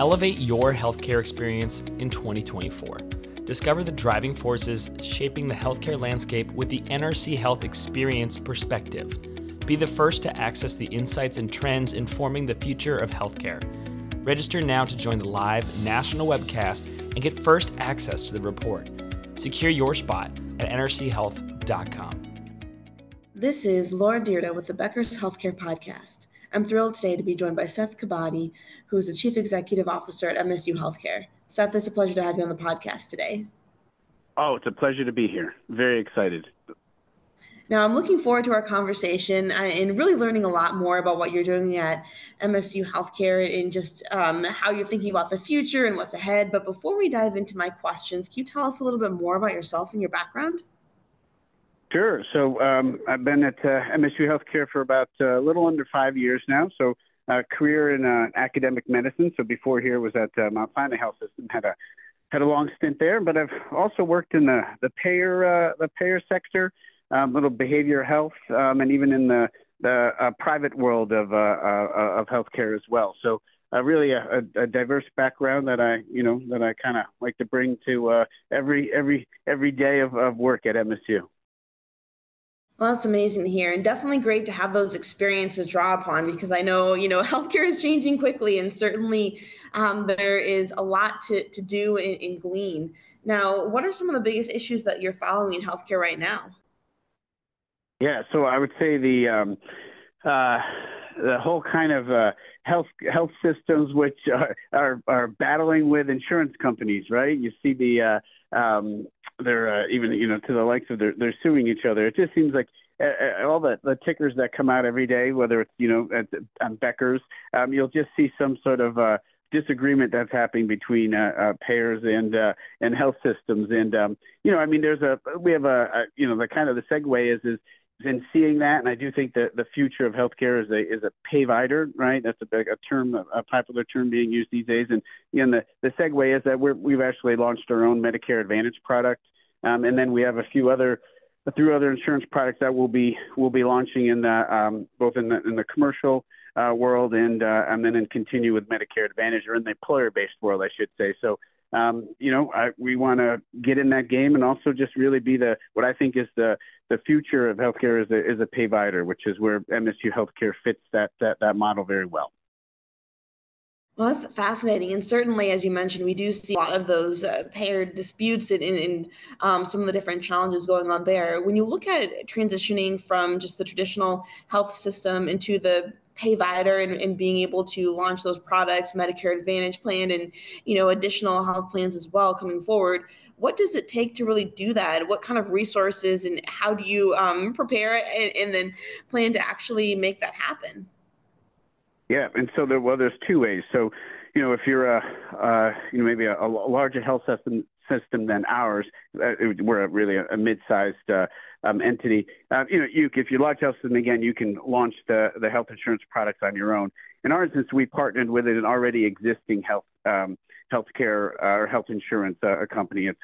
Elevate your healthcare experience in 2024. Discover the driving forces shaping the healthcare landscape with the NRC Health Experience perspective. Be the first to access the insights and trends informing the future of healthcare. Register now to join the live national webcast and get first access to the report. Secure your spot at nrchealth.com. This is Laura Dyrda with the Becker's Healthcare Podcast. I'm thrilled today to be joined by Seth Ciabotti, who is the Chief Executive Officer at MSU Healthcare. Seth, it's a pleasure to have you on the podcast today. Oh, it's a pleasure to be here. Very excited. Now, I'm looking forward to our conversation uh, and really learning a lot more about what you're doing at MSU Healthcare and just um, how you're thinking about the future and what's ahead. But before we dive into my questions, can you tell us a little bit more about yourself and your background? Sure. So um, I've been at uh, MSU Healthcare for about uh, a little under five years now. So uh, career in uh, academic medicine. So before here was at uh, Mount Sinai Health System. Had a had a long stint there, but I've also worked in the the payer the payer sector um, little behavioral health, um, and even in the the uh, private world of uh, uh, of healthcare as well. So uh, really a, a, diverse background that I you know that I kind of like to bring to uh, every every every day of, of work at MSU. Well, that's amazing to hear, and definitely great to have those experiences draw upon because I know you know healthcare is changing quickly, and certainly um, there is a lot to to do and glean. Now, what are some of the biggest issues that you're following in healthcare right now? Yeah, so I would say the um, uh, the whole kind of uh, health health systems which are, are, are battling with insurance companies, right? You see the uh, um, they're uh, even you know to the likes of they're they're suing each other. It just seems like uh, uh all the, the tickers that come out every day, whether it's you know at, on Becker's, um, you'll just see some sort of uh, disagreement that's happening between uh, uh, payers and uh, and health systems. And um, you know, I mean, there's a we have a, a you know the kind of the segue is is been seeing that, and I do think that the future of healthcare is a is a payvider, right? That's a, a term, a popular term being used these days. And again, the the segue is that we're, we've actually launched our own Medicare Advantage product, um, and then we have a few other through other insurance products that we'll be we'll be launching in the um, both in the in the commercial uh, world and uh, and then and continue with Medicare Advantage or in the employer based world, I should say. So um, you know, I, we want to get in that game and also just really be the what I think is the the future of healthcare is a is a payvider, which is where MSU Healthcare fits that that that model very well. Well, that's fascinating, and certainly, as you mentioned, we do see a lot of those uh, payer disputes and, and um, some of the different challenges going on there. When you look at transitioning from just the traditional health system into the payvider and, and being able to launch those products medicare advantage plan and you know additional health plans as well coming forward what does it take to really do that? What kind of resources and how do you um, prepare and, and then plan to actually make that happen? Yeah and so there well there's two ways. So you know if you're a uh, you know maybe a, a larger health system system than ours. Uh, we're a, really a, a mid-sized uh, um, entity. Uh, you know, you, if you launch health system again, you can launch the, the health insurance products on your own. In our instance, we partnered with an already existing health um, healthcare uh, or health insurance uh, company. It's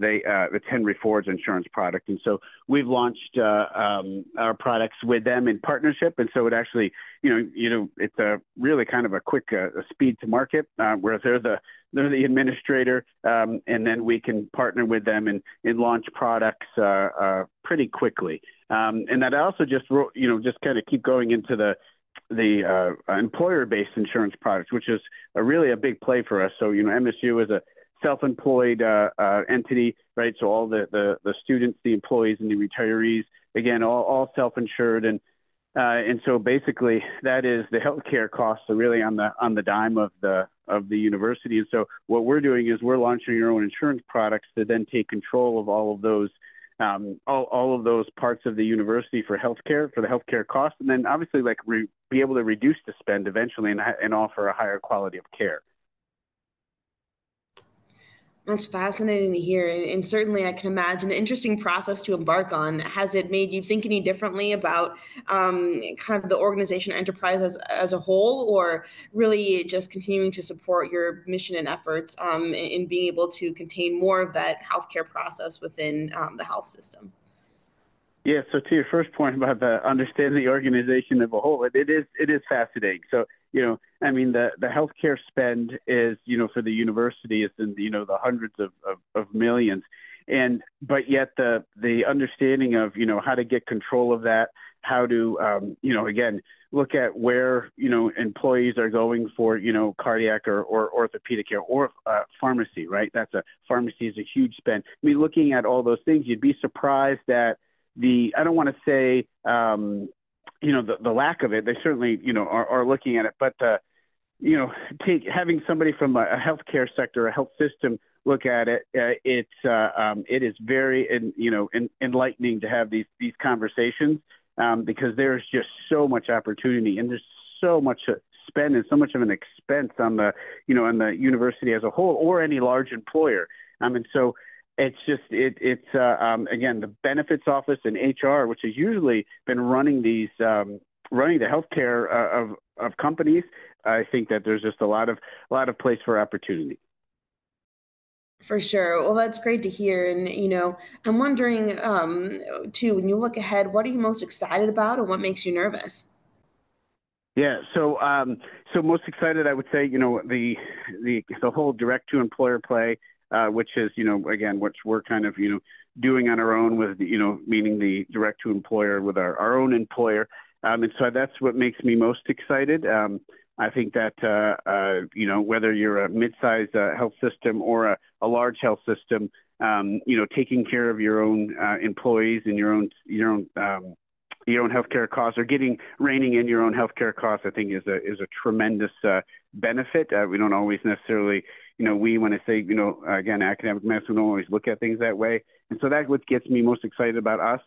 they uh, it's Henry Ford's insurance product, and so we've launched uh, um, our products with them in partnership, and so it actually, you know, you know, it's a really kind of a quick uh, speed to market, uh, where they're the they're the administrator, um, and then we can partner with them and, and launch products uh, uh, pretty quickly, um, and that also just you know just kind of keep going into the the uh, employer-based insurance products, which is a really a big play for us. So you know, MSU is a self-employed uh, uh, entity, right? So all the, the, the students, the employees, and the retirees, again, all, all self-insured, and uh, and so basically that is the healthcare costs are really on the on the dime of the of the university. And so what we're doing is we're launching our own insurance products to then take control of all of those. Um, all, all of those parts of the university for healthcare, for the healthcare costs, and then obviously like re- be able to reduce the spend eventually and, and offer a higher quality of care. That's fascinating to hear. And, certainly, I can imagine an interesting process to embark on. Has it made you think any differently about um, kind of the organization enterprise as, as a whole, or really just continuing to support your mission and efforts um, in, in, being able to contain more of that healthcare process within um, the health system? Yeah, so to your first point about the understanding the organization as a whole, it, it is it is fascinating. So you know, I mean, the the healthcare spend is, you know, for the university is in, you know, the hundreds of, of, of millions, and but yet the the understanding of, you know, how to get control of that, how to, um, you know, again, look at where you know employees are going for you know cardiac or, or orthopedic care or uh, pharmacy right? That's a pharmacy is a huge spend. I mean looking at all those things you'd be surprised that, the i don't want to say um, you know the, the lack of it they certainly you know are, are looking at it but uh, you know take having somebody from a, a healthcare sector a health system look at it uh, it's uh, um, it is very in, you know in, enlightening to have these these conversations um, because there's just so much opportunity and there's so much spend and so much of an expense on the you know on the university as a whole or any large employer. Um, and so it's just it, it's uh, um, again the benefits office and HR, which has usually been running these um, running the healthcare uh, of of companies. I think that there's just a lot of a lot of place for opportunity. For sure. Well, that's great to hear. And, you know, I'm wondering, um, too, when you look ahead, what are you most excited about and what makes you nervous? Yeah, so um, so most excited, I would say, you know, the the the whole direct to employer play, uh, which is, you know, again, which we're kind of, you know, doing on our own with, you know, meaning the direct to employer with our, our own employer. Um, and so that's what makes me most excited. Um, I think that uh, uh, you know whether you're a mid-sized uh, health system or a, a large health system, um, you know taking care of your own uh, employees and your own your own um, your own healthcare costs or getting reining in your own healthcare costs, I think is a is a tremendous uh, benefit. Uh, we don't always necessarily, you know, we when I say you know again academic medicine, don't always look at things that way, and so that's what gets me most excited about us,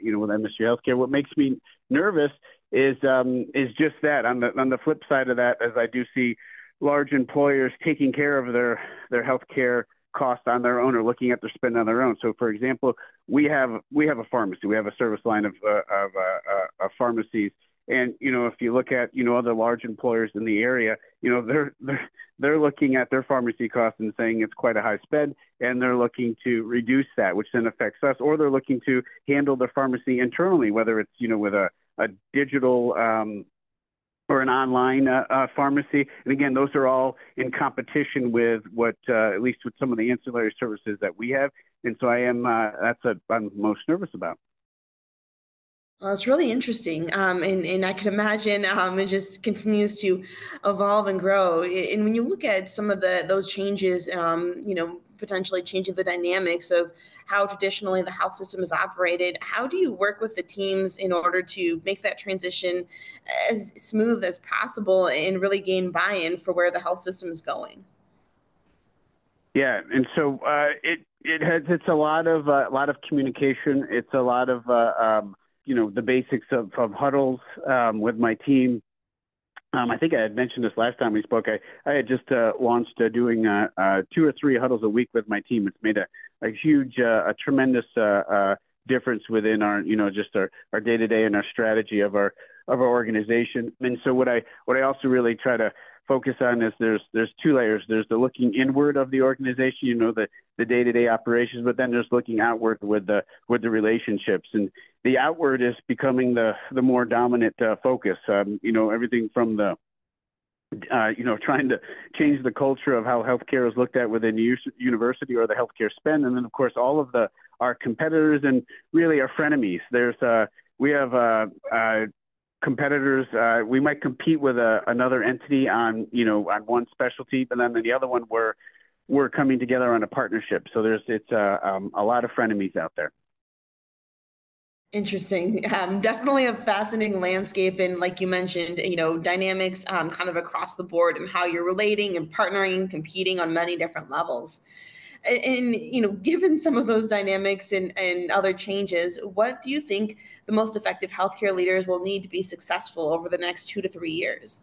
you know, with MSU Healthcare. What makes me nervous is um, is just that. On the on the flip side of that, as I do see large employers taking care of their their health care costs on their own or looking at their spend on their own. So, for example, we have we have a pharmacy. We have a service line of uh, of, uh, uh, of pharmacies. And you know, if you look at you know other large employers in the area, you know they're they're they're looking at their pharmacy costs and saying it's quite a high spend, and they're looking to reduce that, which then affects us, or they're looking to handle their pharmacy internally, whether it's you know with a a digital um, or an online uh, uh, pharmacy. And again, those are all in competition with what, uh, at least with some of the ancillary services that we have. And so I am, uh, that's what I'm most nervous about. Well, it's really interesting. Um, and, and I can imagine um, it just continues to evolve and grow. And when you look at some of the those changes, um, you know, potentially changing the dynamics of how traditionally the health system is operated. How do you work with the teams in order to make that transition as smooth as possible and really gain buy-in for where the health system is going? Yeah, and so uh, it it has it's a lot of uh, a lot of communication. It's a lot of uh, um, you know the basics of, of huddles um, with my team um, I think I had mentioned this last time we spoke. I, I had just uh, launched uh, doing uh, uh, two or three huddles a week with my team. It's made a, a huge, uh, a tremendous uh, difference within our, you know, just our, our day-to-day and our strategy of our of our organization. And so what I what I also really try to focus on is there's there's two layers. There's the looking inward of the organization, you know, the the day-to-day operations, but then there's looking outward with the with the relationships. And the outward is becoming the the more dominant uh, focus. Um, you know, everything from the uh, you know, trying to change the culture of how healthcare is looked at within the university or the healthcare spend, and then of course all of the our competitors and really our frenemies. There's uh, we have uh, uh, competitors. Uh, we might compete with a, another entity on you know on one specialty, but then the other one we're we're coming together on a partnership. So there's it's uh, um, a lot of frenemies out there. Interesting. Um, definitely a fascinating landscape, and like you mentioned, you know, dynamics um, kind of across the board, and how you're relating and partnering competing on many different levels and you know given some of those dynamics and, and other changes what do you think the most effective healthcare leaders will need to be successful over the next two to three years?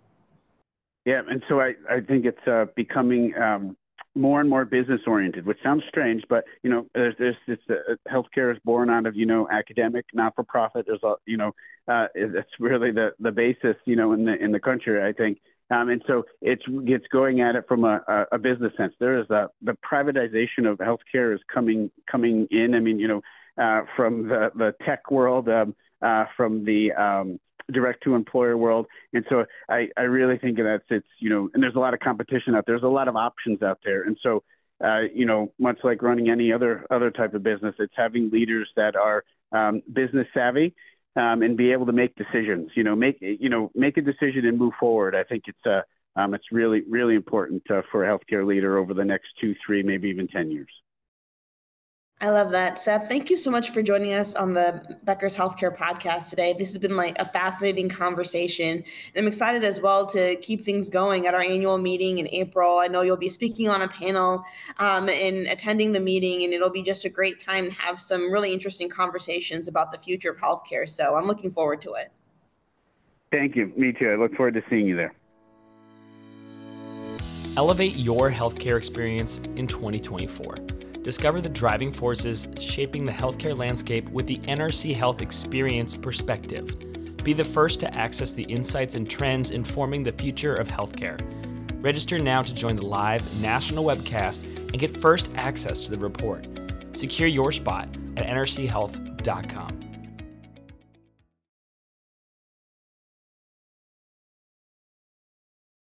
Yeah and so i, I think it's uh, becoming um, more and more business oriented which sounds strange but you know there's, there's uh, healthcare is born out of you know academic not for profit there's a you know uh, it's really the the basis you know in the in the country i think um, and so it's it's going at it from a, a, business sense. There is a the privatization of healthcare is coming coming in. I mean, you know, uh, from the the tech world, um, uh, from the um, direct to employer world. And so I, I really think that's it's you know, and there's a lot of competition out there. There's a lot of options out there, and so uh, you know, much like running any other other type of business, it's having leaders that are um, business savvy um, and be able to make decisions. You know, make you know make a decision and move forward. I think it's uh, um, it's really really important uh, for a healthcare leader over the next two, three, maybe even ten years. I love that. Seth, thank you so much for joining us on the Becker's Healthcare podcast today. This has been like a fascinating conversation. And I'm excited as well to keep things going at our annual meeting in April. I know you'll be speaking on a panel um, and attending the meeting, and it'll be just a great time to have some really interesting conversations about the future of healthcare. So I'm looking forward to it. Thank you. Me too. I look forward to seeing you there. Elevate your healthcare experience in 2024. Discover the driving forces shaping the healthcare landscape with the NRC Health Experience perspective. Be the first to access the insights and trends informing the future of healthcare. Register now to join the live national webcast and get first access to the report. Secure your spot at nrchealth.com.